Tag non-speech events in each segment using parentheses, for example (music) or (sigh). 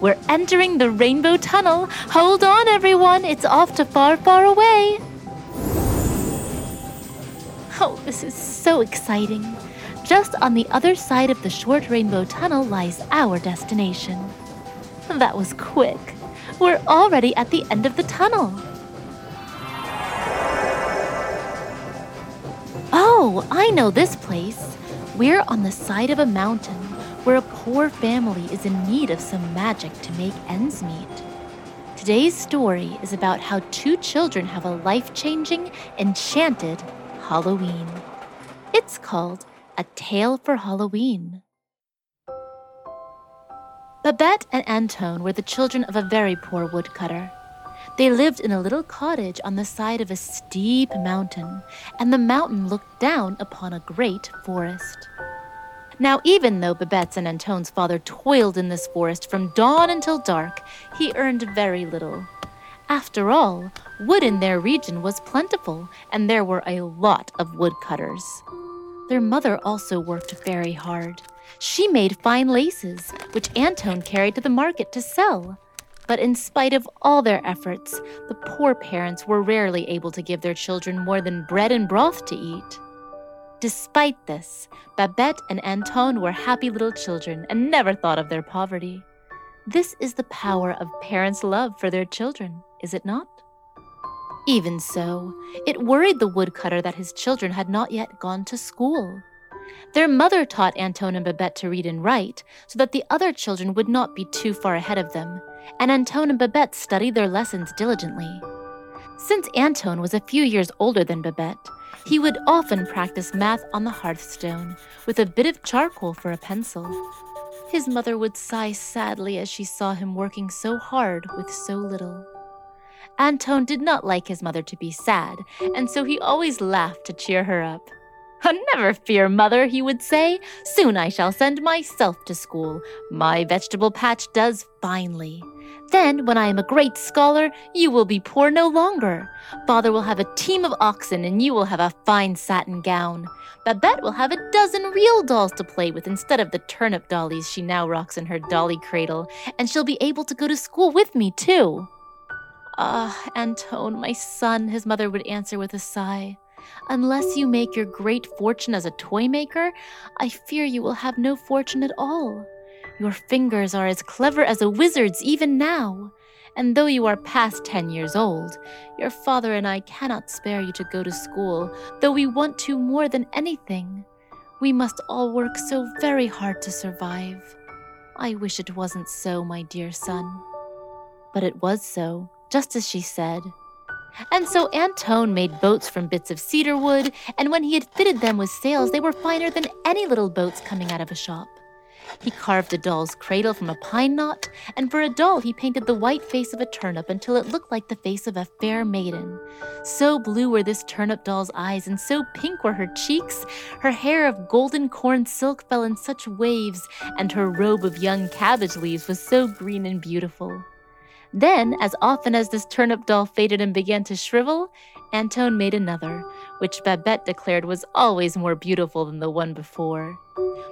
We're entering the Rainbow Tunnel. Hold on, everyone, it's off to far, far away. Oh, this is so exciting. Just on the other side of the short rainbow tunnel lies our destination. That was quick. We're already at the end of the tunnel. Oh, I know this place. We're on the side of a mountain where a poor family is in need of some magic to make ends meet. Today's story is about how two children have a life changing, enchanted Halloween. It's called A Tale for Halloween. Babette and Antone were the children of a very poor woodcutter. They lived in a little cottage on the side of a steep mountain, and the mountain looked down upon a great forest. Now, even though Babette's and Antone's father toiled in this forest from dawn until dark, he earned very little. After all, wood in their region was plentiful, and there were a lot of woodcutters. Their mother also worked very hard. She made fine laces, which Antone carried to the market to sell. But in spite of all their efforts, the poor parents were rarely able to give their children more than bread and broth to eat. Despite this, Babette and Antone were happy little children and never thought of their poverty. This is the power of parents' love for their children, is it not? Even so, it worried the woodcutter that his children had not yet gone to school. Their mother taught Antone and Babette to read and write so that the other children would not be too far ahead of them, and Antone and Babette studied their lessons diligently. Since Antone was a few years older than Babette, he would often practice math on the hearthstone with a bit of charcoal for a pencil. His mother would sigh sadly as she saw him working so hard with so little. Antone did not like his mother to be sad, and so he always laughed to cheer her up. Never fear, mother, he would say. Soon I shall send myself to school. My vegetable patch does finely. Then, when I am a great scholar, you will be poor no longer. Father will have a team of oxen, and you will have a fine satin gown. Babette will have a dozen real dolls to play with instead of the turnip dollies she now rocks in her dolly cradle, and she'll be able to go to school with me, too. Ah, Antone, my son, his mother would answer with a sigh. Unless you make your great fortune as a toy maker, I fear you will have no fortune at all. Your fingers are as clever as a wizard's even now. And though you are past 10 years old, your father and I cannot spare you to go to school, though we want to more than anything. We must all work so very hard to survive. I wish it wasn't so, my dear son. But it was so, just as she said. And so Antone made boats from bits of cedar wood, and when he had fitted them with sails, they were finer than any little boats coming out of a shop. He carved a doll's cradle from a pine knot, and for a doll he painted the white face of a turnip until it looked like the face of a fair maiden. So blue were this turnip doll's eyes, and so pink were her cheeks. Her hair of golden corn silk fell in such waves, and her robe of young cabbage leaves was so green and beautiful. Then, as often as this turnip doll faded and began to shrivel, Antone made another, which Babette declared was always more beautiful than the one before.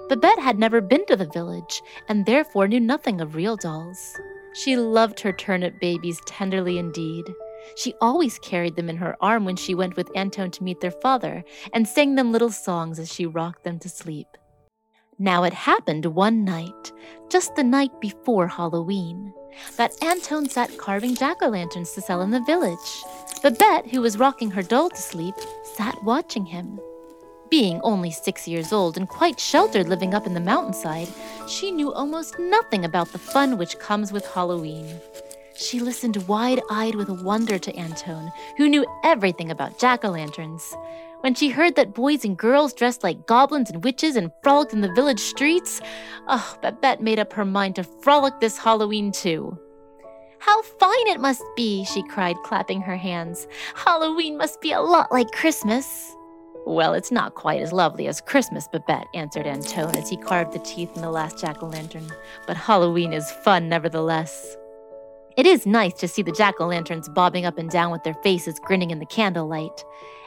Babette had never been to the village, and therefore knew nothing of real dolls. She loved her turnip babies tenderly indeed. She always carried them in her arm when she went with Antone to meet their father, and sang them little songs as she rocked them to sleep. Now it happened one night, just the night before Halloween that Antone sat carving jack o' lanterns to sell in the village. Babette, who was rocking her doll to sleep, sat watching him. Being only six years old and quite sheltered living up in the mountainside, she knew almost nothing about the fun which comes with Halloween. She listened wide eyed with wonder to Antone, who knew everything about jack o' lanterns. When she heard that boys and girls dressed like goblins and witches and frolicked in the village streets, oh, Babette made up her mind to frolic this Halloween too. How fine it must be, she cried, clapping her hands. Halloween must be a lot like Christmas. Well, it's not quite as lovely as Christmas, Babette, answered Antone as he carved the teeth in the last jack o' lantern. But Halloween is fun nevertheless. It is nice to see the jack o' lanterns bobbing up and down with their faces grinning in the candlelight.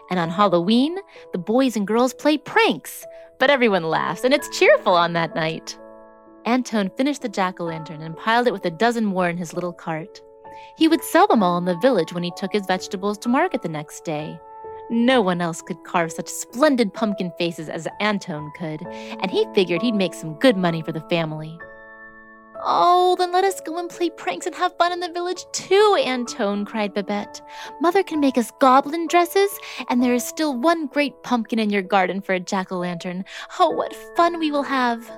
And on Halloween, the boys and girls play pranks, but everyone laughs and it's cheerful on that night. Antone finished the jack o' lantern and piled it with a dozen more in his little cart. He would sell them all in the village when he took his vegetables to market the next day. No one else could carve such splendid pumpkin faces as Antone could, and he figured he'd make some good money for the family. Oh, then let us go and play pranks and have fun in the village too, Antone, cried Babette. Mother can make us goblin dresses, and there is still one great pumpkin in your garden for a jack o' lantern. Oh, what fun we will have!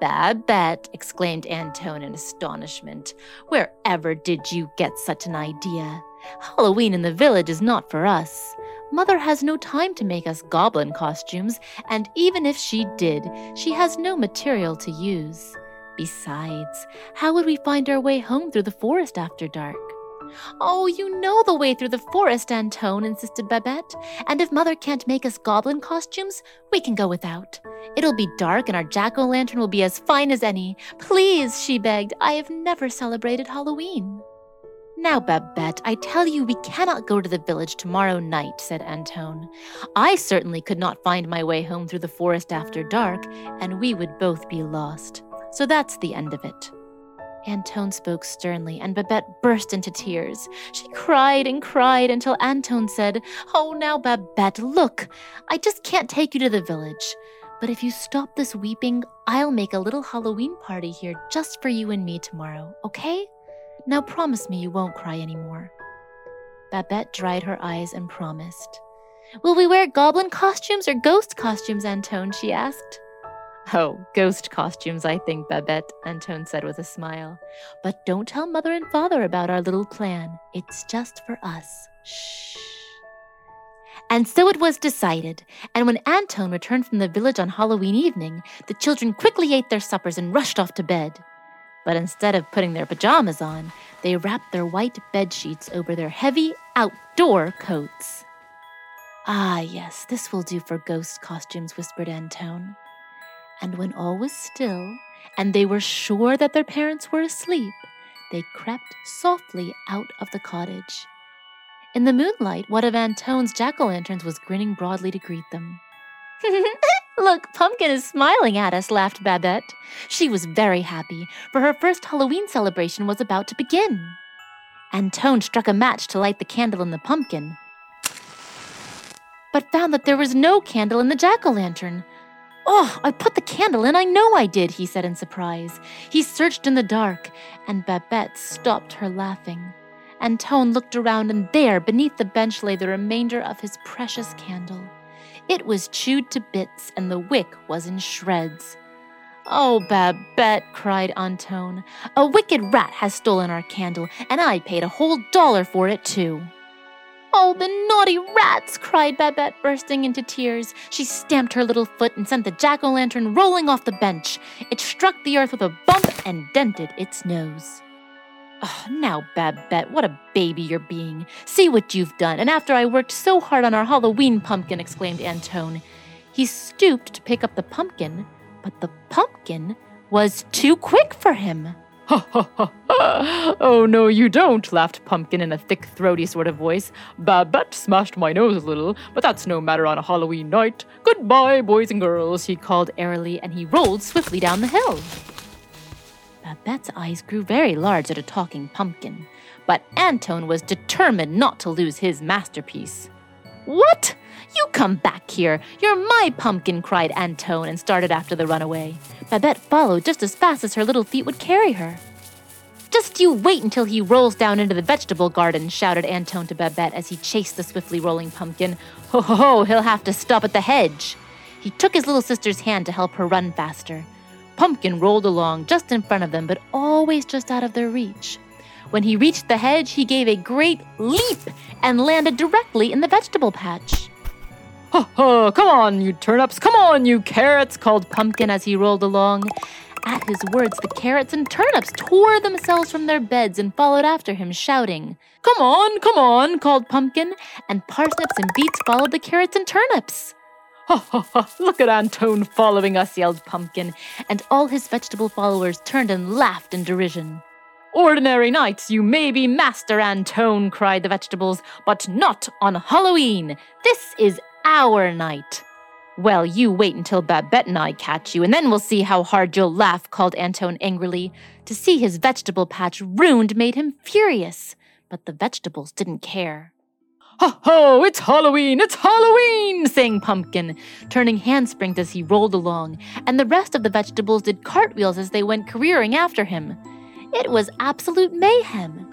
Babette, exclaimed Antone in astonishment. Wherever did you get such an idea? Halloween in the village is not for us. Mother has no time to make us goblin costumes, and even if she did, she has no material to use. Besides, how would we find our way home through the forest after dark? Oh, you know the way through the forest, Antone, insisted Babette. And if Mother can't make us goblin costumes, we can go without. It'll be dark and our jack o' lantern will be as fine as any. Please, she begged, I have never celebrated Halloween. Now, Babette, I tell you we cannot go to the village tomorrow night, said Antone. I certainly could not find my way home through the forest after dark, and we would both be lost. So that's the end of it. Antone spoke sternly, and Babette burst into tears. She cried and cried until Antone said, Oh, now, Babette, look, I just can't take you to the village. But if you stop this weeping, I'll make a little Halloween party here just for you and me tomorrow, okay? Now promise me you won't cry anymore. Babette dried her eyes and promised. Will we wear goblin costumes or ghost costumes, Antone? she asked. Oh, ghost costumes, I think, Babette, Antone said with a smile. But don't tell mother and father about our little plan. It's just for us. Shh. And so it was decided, and when Antone returned from the village on Halloween evening, the children quickly ate their suppers and rushed off to bed. But instead of putting their pajamas on, they wrapped their white bed sheets over their heavy outdoor coats. Ah, yes, this will do for ghost costumes, whispered Antone. And when all was still, and they were sure that their parents were asleep, they crept softly out of the cottage. In the moonlight, one of Antone's jack o' lanterns was grinning broadly to greet them. (laughs) Look, Pumpkin is smiling at us, laughed Babette. She was very happy, for her first Halloween celebration was about to begin. Antone struck a match to light the candle in the pumpkin, but found that there was no candle in the jack o' lantern. Oh, I put the candle in, I know I did, he said in surprise. He searched in the dark, and Babette stopped her laughing. Antone looked around, and there, beneath the bench, lay the remainder of his precious candle. It was chewed to bits, and the wick was in shreds. Oh, Babette, cried Antone, a wicked rat has stolen our candle, and I paid a whole dollar for it, too. Oh, the naughty rats! cried Babette, bursting into tears. She stamped her little foot and sent the jack o' lantern rolling off the bench. It struck the earth with a bump and dented its nose. Oh, now, Babette, what a baby you're being. See what you've done. And after I worked so hard on our Halloween pumpkin, exclaimed Antone. He stooped to pick up the pumpkin, but the pumpkin was too quick for him. Ha ha ha! Oh, no, you don't, laughed Pumpkin in a thick, throaty sort of voice. Babette smashed my nose a little, but that's no matter on a Halloween night. Goodbye, boys and girls, he called airily, and he rolled swiftly down the hill. Babette's eyes grew very large at a talking pumpkin, but Antone was determined not to lose his masterpiece. What? You come back here. You're my pumpkin, cried Antone and started after the runaway. Babette followed just as fast as her little feet would carry her. Just you wait until he rolls down into the vegetable garden, shouted Antone to Babette as he chased the swiftly rolling pumpkin. Ho ho ho, he'll have to stop at the hedge. He took his little sister's hand to help her run faster. Pumpkin rolled along just in front of them, but always just out of their reach. When he reached the hedge, he gave a great leap and landed directly in the vegetable patch. Ha ha! Come on, you turnips! Come on, you carrots! called Pumpkin as he rolled along. At his words, the carrots and turnips tore themselves from their beds and followed after him, shouting. Come on, come on, called Pumpkin, and parsnips and beets followed the carrots and turnips. Ha ha ha! Look at Antone following us, yelled Pumpkin, and all his vegetable followers turned and laughed in derision. Ordinary nights you may be Master Antone, cried the vegetables, but not on Halloween. This is our night. Well, you wait until Babette and I catch you, and then we'll see how hard you'll laugh, called Antone angrily. To see his vegetable patch ruined made him furious, but the vegetables didn't care. Ho ho, it's Halloween, it's Halloween, sang Pumpkin, turning handsprings as he rolled along, and the rest of the vegetables did cartwheels as they went careering after him. It was absolute mayhem.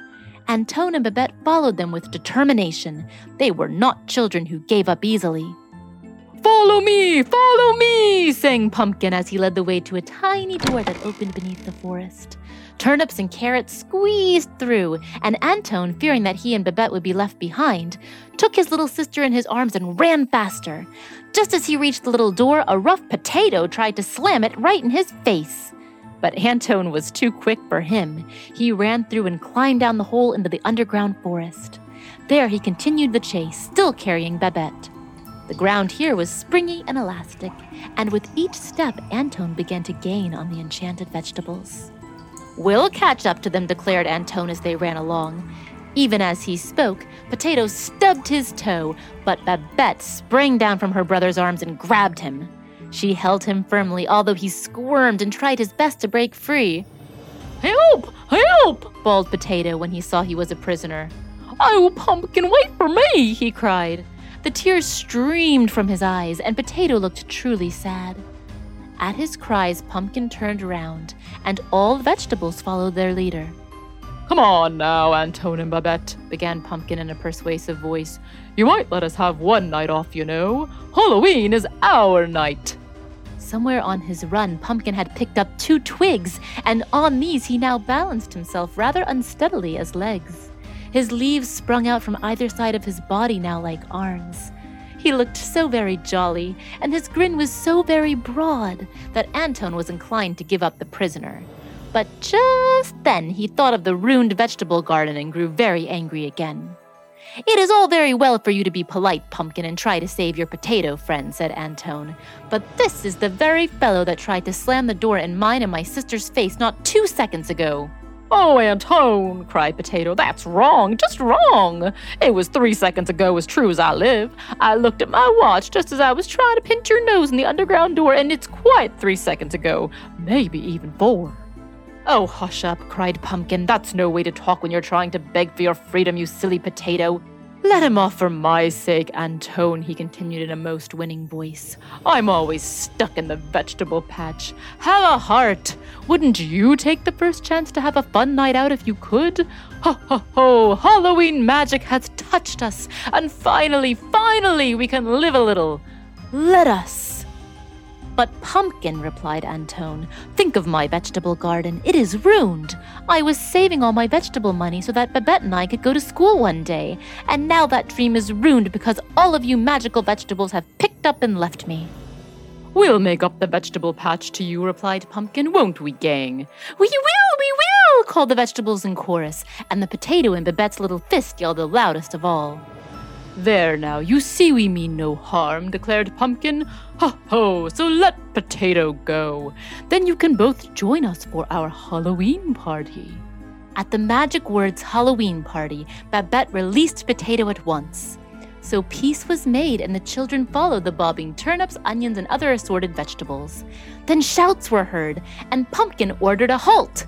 Antone and Babette followed them with determination. They were not children who gave up easily. Follow me! Follow me! sang Pumpkin as he led the way to a tiny door that opened beneath the forest. Turnips and carrots squeezed through, and Antone, fearing that he and Babette would be left behind, took his little sister in his arms and ran faster. Just as he reached the little door, a rough potato tried to slam it right in his face. But Antone was too quick for him. He ran through and climbed down the hole into the underground forest. There he continued the chase, still carrying Babette. The ground here was springy and elastic, and with each step, Antone began to gain on the enchanted vegetables. We'll catch up to them, declared Antone as they ran along. Even as he spoke, Potato stubbed his toe, but Babette sprang down from her brother's arms and grabbed him. She held him firmly, although he squirmed and tried his best to break free. Help! Help! bawled Potato when he saw he was a prisoner. Oh, Pumpkin, wait for me! he cried. The tears streamed from his eyes, and Potato looked truly sad. At his cries, Pumpkin turned around, and all vegetables followed their leader. Come on now, Antone and Babette, began Pumpkin in a persuasive voice. You might let us have one night off, you know. Halloween is our night. Somewhere on his run, Pumpkin had picked up two twigs, and on these he now balanced himself rather unsteadily as legs. His leaves sprung out from either side of his body now like arms. He looked so very jolly, and his grin was so very broad that Antone was inclined to give up the prisoner. But just then he thought of the ruined vegetable garden and grew very angry again. It is all very well for you to be polite, Pumpkin, and try to save your potato friend, said Antone. But this is the very fellow that tried to slam the door in mine and my sister's face not two seconds ago. Oh, Antone, cried Potato, that's wrong, just wrong. It was three seconds ago, as true as I live. I looked at my watch just as I was trying to pinch your nose in the underground door, and it's quite three seconds ago, maybe even four. Oh, hush up, cried Pumpkin. That's no way to talk when you're trying to beg for your freedom, you silly potato. Let him off for my sake, Antone, he continued in a most winning voice. I'm always stuck in the vegetable patch. Have a heart! Wouldn't you take the first chance to have a fun night out if you could? Ho ho ho! Halloween magic has touched us, and finally, finally, we can live a little. Let us! But Pumpkin, replied Antone, think of my vegetable garden. It is ruined. I was saving all my vegetable money so that Babette and I could go to school one day, and now that dream is ruined because all of you magical vegetables have picked up and left me. We'll make up the vegetable patch to you, replied Pumpkin, won't we, gang? We will, we will, called the vegetables in chorus, and the potato in Babette's little fist yelled the loudest of all. There now, you see we mean no harm, declared Pumpkin. Ho ho, so let Potato go. Then you can both join us for our Halloween party. At the magic words Halloween party, Babette released Potato at once. So peace was made, and the children followed the bobbing turnips, onions, and other assorted vegetables. Then shouts were heard, and Pumpkin ordered a halt.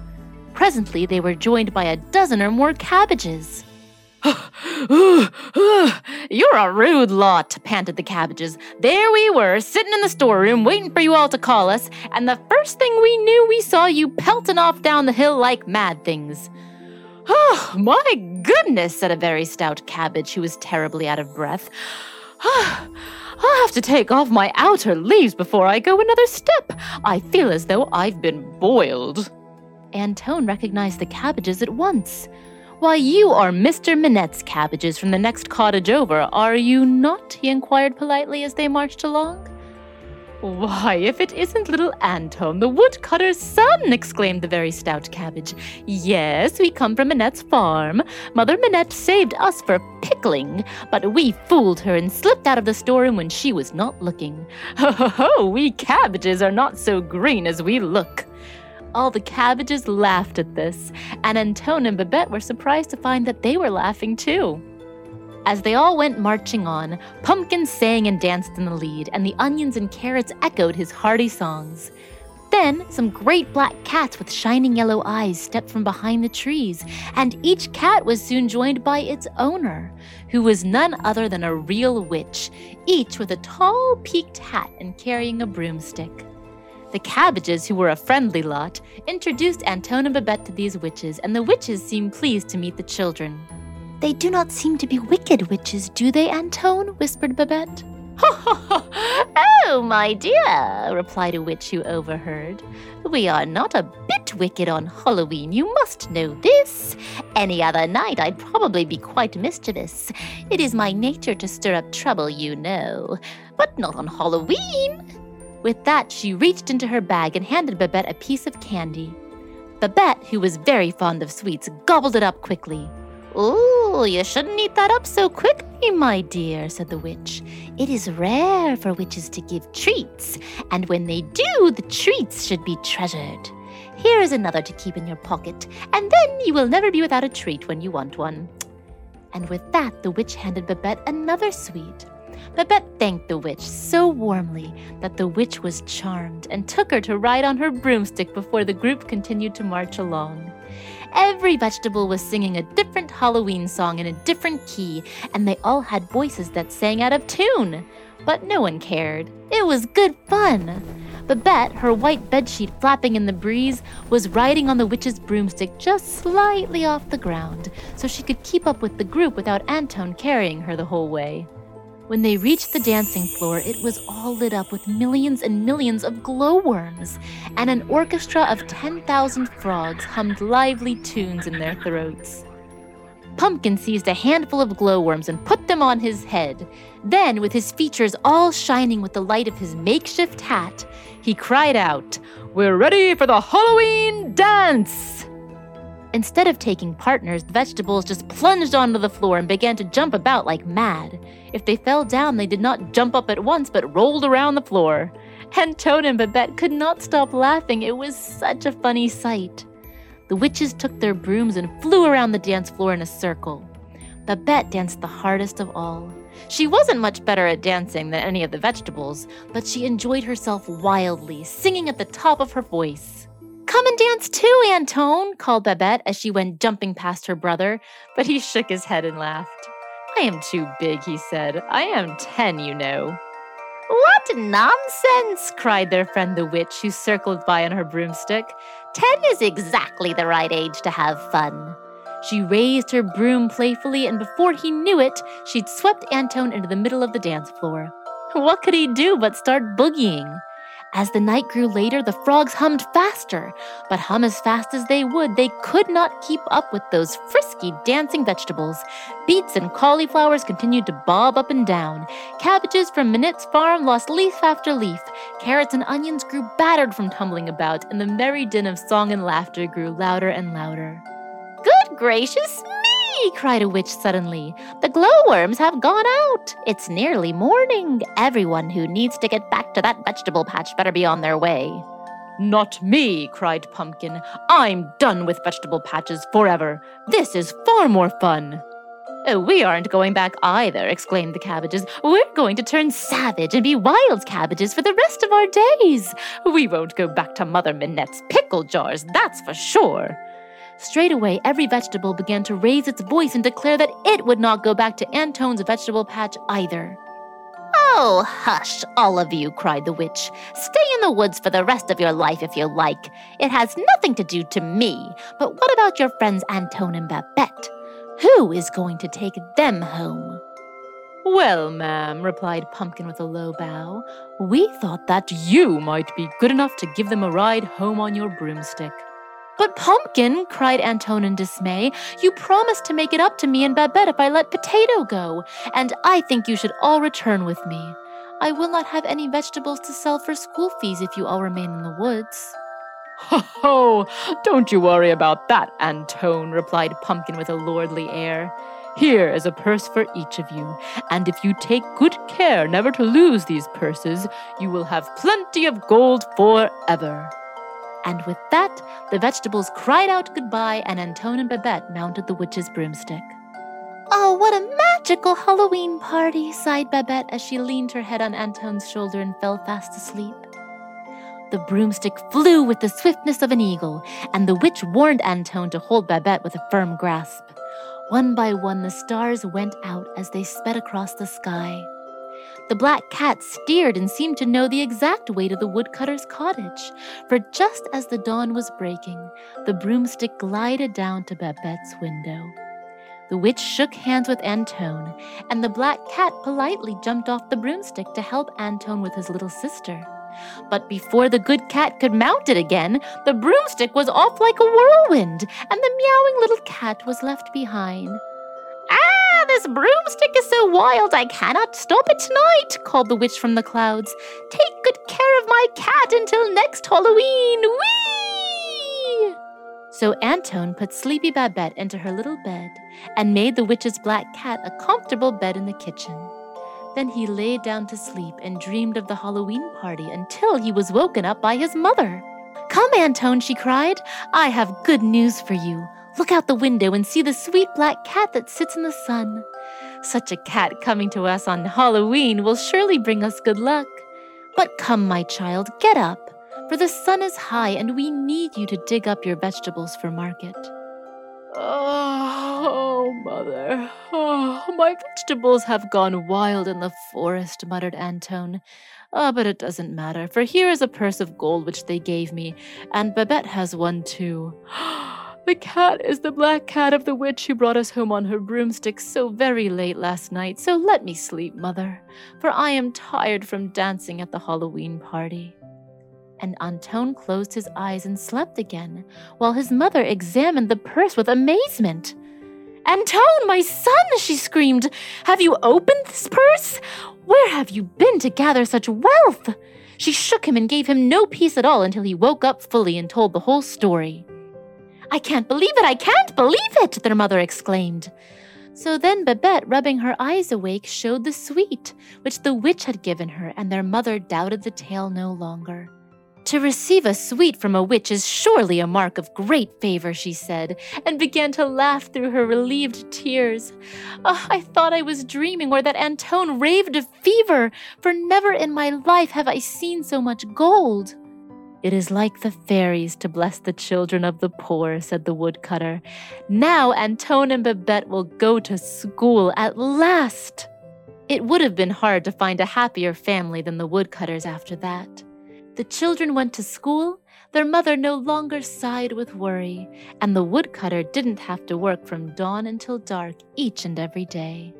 Presently, they were joined by a dozen or more cabbages. (sighs) You're a rude lot, panted the cabbages. There we were, sitting in the storeroom, waiting for you all to call us, and the first thing we knew, we saw you pelting off down the hill like mad things. Oh, (sighs) my goodness, said a very stout cabbage who was terribly out of breath. (sighs) I'll have to take off my outer leaves before I go another step. I feel as though I've been boiled. Antone recognized the cabbages at once. Why, you are Mr. Minette's cabbages from the next cottage over, are you not? he inquired politely as they marched along. Why, if it isn't little Antone, the woodcutter's son, exclaimed the very stout cabbage. Yes, we come from Minette's farm. Mother Minette saved us for pickling, but we fooled her and slipped out of the storeroom when she was not looking. (laughs) Ho ho ho, we cabbages are not so green as we look. All the cabbages laughed at this, and Antone and Babette were surprised to find that they were laughing too. As they all went marching on, Pumpkin sang and danced in the lead, and the onions and carrots echoed his hearty songs. Then some great black cats with shining yellow eyes stepped from behind the trees, and each cat was soon joined by its owner, who was none other than a real witch, each with a tall peaked hat and carrying a broomstick. The cabbages, who were a friendly lot, introduced Antone and Babette to these witches, and the witches seemed pleased to meet the children. They do not seem to be wicked witches, do they, Antone? whispered Babette. (laughs) oh, my dear, replied a witch who overheard. We are not a bit wicked on Halloween, you must know this. Any other night I'd probably be quite mischievous. It is my nature to stir up trouble, you know. But not on Halloween. With that, she reached into her bag and handed Babette a piece of candy. Babette, who was very fond of sweets, gobbled it up quickly. Ooh, you shouldn't eat that up so quickly, my dear, said the witch. It is rare for witches to give treats, and when they do, the treats should be treasured. Here is another to keep in your pocket, and then you will never be without a treat when you want one. And with that, the witch handed Babette another sweet. Babette thanked the witch so warmly that the witch was charmed and took her to ride on her broomstick before the group continued to march along. Every vegetable was singing a different Halloween song in a different key, and they all had voices that sang out of tune. But no one cared. It was good fun. Babette, her white bedsheet flapping in the breeze, was riding on the witch's broomstick just slightly off the ground, so she could keep up with the group without Antone carrying her the whole way. When they reached the dancing floor, it was all lit up with millions and millions of glowworms, and an orchestra of 10,000 frogs hummed lively tunes in their throats. Pumpkin seized a handful of glowworms and put them on his head. Then, with his features all shining with the light of his makeshift hat, he cried out, We're ready for the Halloween dance! Instead of taking partners, the vegetables just plunged onto the floor and began to jump about like mad. If they fell down, they did not jump up at once, but rolled around the floor. Antone and Babette could not stop laughing. It was such a funny sight. The witches took their brooms and flew around the dance floor in a circle. Babette danced the hardest of all. She wasn't much better at dancing than any of the vegetables, but she enjoyed herself wildly, singing at the top of her voice. Come and dance too, Antone, called Babette as she went jumping past her brother, but he shook his head and laughed. I am too big, he said. I am ten, you know. What nonsense! cried their friend the witch, who circled by on her broomstick. Ten is exactly the right age to have fun. She raised her broom playfully, and before he knew it, she'd swept Antone into the middle of the dance floor. What could he do but start boogieing? As the night grew later, the frogs hummed faster, but hum as fast as they would, they could not keep up with those frisky, dancing vegetables. Beets and cauliflowers continued to bob up and down. Cabbages from Minette's farm lost leaf after leaf. Carrots and onions grew battered from tumbling about, and the merry din of song and laughter grew louder and louder. Good gracious me! Cried a witch suddenly. The glowworms have gone out. It's nearly morning. Everyone who needs to get back to that vegetable patch better be on their way. Not me, cried Pumpkin. I'm done with vegetable patches forever. This is far more fun. Oh, we aren't going back either, exclaimed the cabbages. We're going to turn savage and be wild cabbages for the rest of our days. We won't go back to Mother Minette's pickle jars, that's for sure. Straight away, every vegetable began to raise its voice and declare that it would not go back to Antone's vegetable patch either. Oh, hush, all of you, cried the witch. Stay in the woods for the rest of your life if you like. It has nothing to do to me. But what about your friends Antone and Babette? Who is going to take them home? Well, ma'am, replied Pumpkin with a low bow, we thought that you might be good enough to give them a ride home on your broomstick. But Pumpkin, cried Antone in dismay, you promised to make it up to me and Babette if I let Potato go, and I think you should all return with me. I will not have any vegetables to sell for school fees if you all remain in the woods. Ho ho! Don't you worry about that, Antone, replied Pumpkin with a lordly air. Here is a purse for each of you, and if you take good care never to lose these purses, you will have plenty of gold forever. And with that, the vegetables cried out goodbye, and Antone and Babette mounted the witch's broomstick. Oh, what a magical Halloween party, sighed Babette as she leaned her head on Antone's shoulder and fell fast asleep. The broomstick flew with the swiftness of an eagle, and the witch warned Antone to hold Babette with a firm grasp. One by one, the stars went out as they sped across the sky. The black cat steered and seemed to know the exact way to the woodcutter's cottage, for just as the dawn was breaking, the broomstick glided down to Babette's window. The witch shook hands with Antone, and the black cat politely jumped off the broomstick to help Antone with his little sister. But before the good cat could mount it again, the broomstick was off like a whirlwind, and the meowing little cat was left behind this broomstick is so wild I cannot stop it tonight, called the witch from the clouds. Take good care of my cat until next Halloween. Whee! So Antone put sleepy Babette into her little bed and made the witch's black cat a comfortable bed in the kitchen. Then he lay down to sleep and dreamed of the Halloween party until he was woken up by his mother. Come, Antone, she cried. I have good news for you. Look out the window and see the sweet black cat that sits in the sun. Such a cat coming to us on Halloween will surely bring us good luck. But come, my child, get up, for the sun is high and we need you to dig up your vegetables for market. Oh, mother. Oh, my vegetables have gone wild in the forest, muttered Antone. Ah, oh, but it doesn't matter, for here is a purse of gold which they gave me, and Babette has one too. (gasps) The cat is the black cat of the witch who brought us home on her broomstick so very late last night, so let me sleep, mother, for I am tired from dancing at the Halloween party. And Antone closed his eyes and slept again, while his mother examined the purse with amazement. Antone, my son, she screamed, have you opened this purse? Where have you been to gather such wealth? She shook him and gave him no peace at all until he woke up fully and told the whole story. I can't believe it! I can't believe it! their mother exclaimed. So then Babette, rubbing her eyes awake, showed the sweet which the witch had given her, and their mother doubted the tale no longer. To receive a sweet from a witch is surely a mark of great favor, she said, and began to laugh through her relieved tears. Oh, I thought I was dreaming, or that Antone raved of fever, for never in my life have I seen so much gold. It is like the fairies to bless the children of the poor, said the woodcutter. Now Antone and Babette will go to school at last. It would have been hard to find a happier family than the woodcutters after that. The children went to school, their mother no longer sighed with worry, and the woodcutter didn't have to work from dawn until dark each and every day.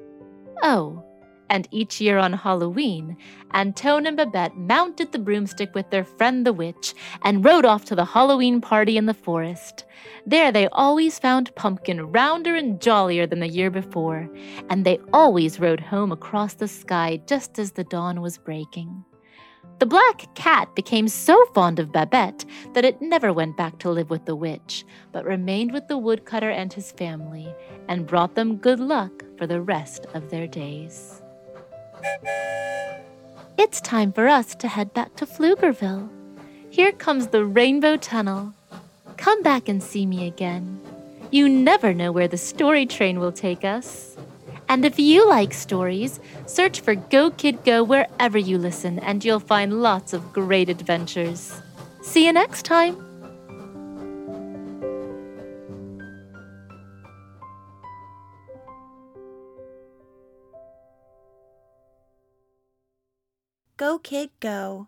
Oh, And each year on Halloween, Antone and Babette mounted the broomstick with their friend the witch and rode off to the Halloween party in the forest. There they always found Pumpkin rounder and jollier than the year before, and they always rode home across the sky just as the dawn was breaking. The black cat became so fond of Babette that it never went back to live with the witch, but remained with the woodcutter and his family and brought them good luck for the rest of their days. It's time for us to head back to Pflugerville. Here comes the Rainbow Tunnel. Come back and see me again. You never know where the story train will take us. And if you like stories, search for Go Kid Go wherever you listen, and you'll find lots of great adventures. See you next time. Go Kid Go.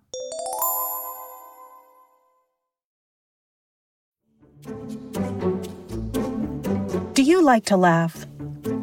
Do you like to laugh?